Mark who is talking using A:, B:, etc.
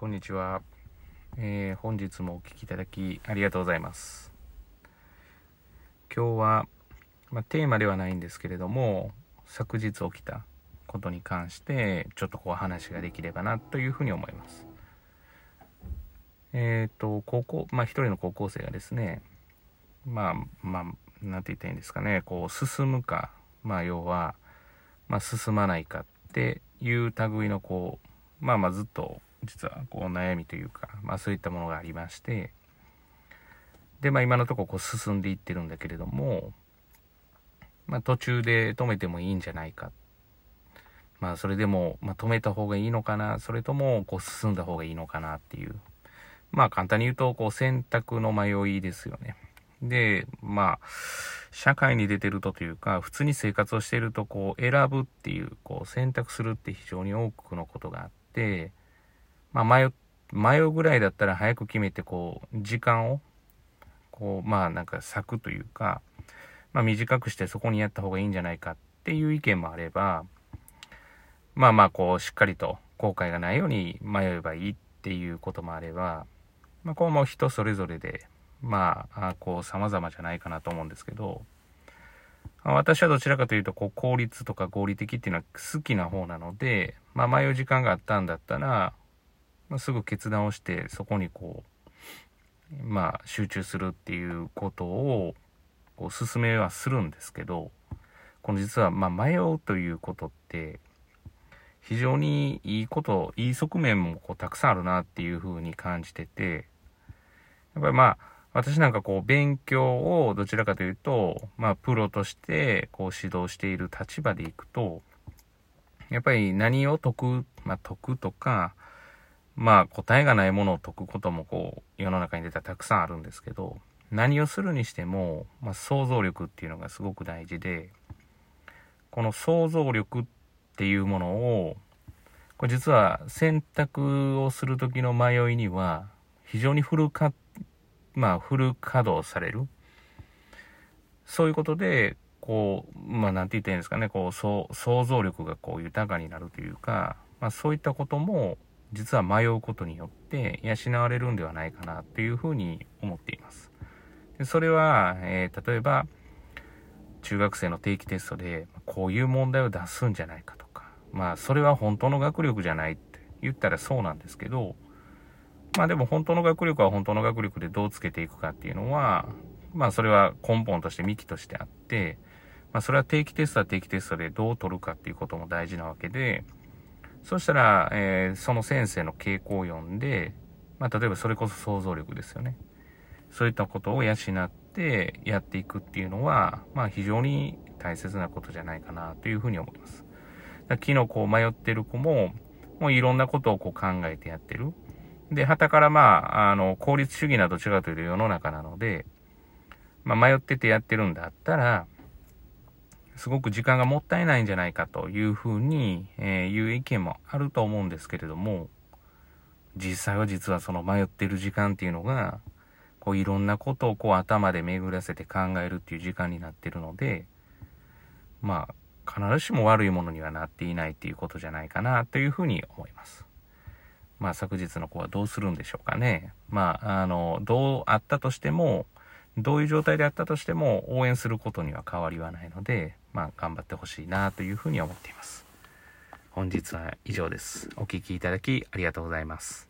A: こんにちは、えー、本日もお聴きいただきありがとうございます。今日は、まあ、テーマではないんですけれども昨日起きたことに関してちょっとこう話ができればなというふうに思います。えっ、ー、と高校まあ一人の高校生がですねまあまあなんて言ったらいいんですかねこう進むかまあ要は、まあ、進まないかっていう類のこうまあまあずっと実はこう悩みというか、まあ、そういったものがありましてで、まあ、今のところこう進んでいってるんだけれども、まあ、途中で止めてもいいんじゃないか。まあそれでも、まあ、止めた方がいいのかな。それともこう進んだ方がいいのかなっていう。まあ簡単に言うとこう選択の迷いですよね。でまあ社会に出てるとというか普通に生活をしてるとこう選ぶっていうこう選択するって非常に多くのことがあってまあ、迷、迷うぐらいだったら早く決めて、こう、時間を、こう、まあ、なんか咲くというか、まあ、短くしてそこにやった方がいいんじゃないかっていう意見もあれば、まあまあ、こう、しっかりと後悔がないように迷えばいいっていうこともあれば、まあ、こうもう人それぞれで、まあ、こう、様々じゃないかなと思うんですけど、私はどちらかというと、こう、効率とか合理的っていうのは好きな方なので、まあ、迷う時間があったんだったら、すぐ決断をしてそこにこうまあ集中するっていうことをこう進めはするんですけどこの実はまあ迷うということって非常にいいこといい側面もこうたくさんあるなっていうふうに感じててやっぱりまあ私なんかこう勉強をどちらかというとまあプロとしてこう指導している立場でいくとやっぱり何を解く、まあ、解くとかまあ答えがないものを解くこともこう世の中に出たらたくさんあるんですけど何をするにしても、まあ、想像力っていうのがすごく大事でこの想像力っていうものをこれ実は選択をする時の迷いには非常にフルかまあフル稼働される。そういうことでこうまあ何て言ったらいいんですかねこう想像力がこう豊かになるというか、まあ、そういったことも実は迷うことによって養われるんではないかなというふうに思っています。でそれは、えー、例えば中学生の定期テストでこういう問題を出すんじゃないかとかまあそれは本当の学力じゃないって言ったらそうなんですけどまあでも本当の学力は本当の学力でどうつけていくかっていうのはまあそれは根本として幹としてあってまあそれは定期テストは定期テストでどう取るかっていうことも大事なわけでそしたら、えー、その先生の傾向を読んで、まあ、例えばそれこそ想像力ですよね。そういったことを養ってやっていくっていうのは、まあ非常に大切なことじゃないかなというふうに思います。昨日こう迷ってる子も、もういろんなことをこう考えてやってる。で、旗からまあ、あの、効率主義など違うという世の中なので、まあ迷っててやってるんだったら、すごく時間がもったいないんじゃないかというふうに、えー、いう意見もあると思うんですけれども、実際は実はその迷ってる時間っていうのが、こういろんなことをこう頭で巡らせて考えるっていう時間になってるので、まあ、必ずしも悪いものにはなっていないっていうことじゃないかなというふうに思います。まあ昨日の子はどうするんでしょうかね。まあ、あの、どうあったとしても、どういう状態であったとしても応援することには変わりはないので、まあ、頑張ってほしいなというふうに思っています。本日は以上です。お聴きいただきありがとうございます。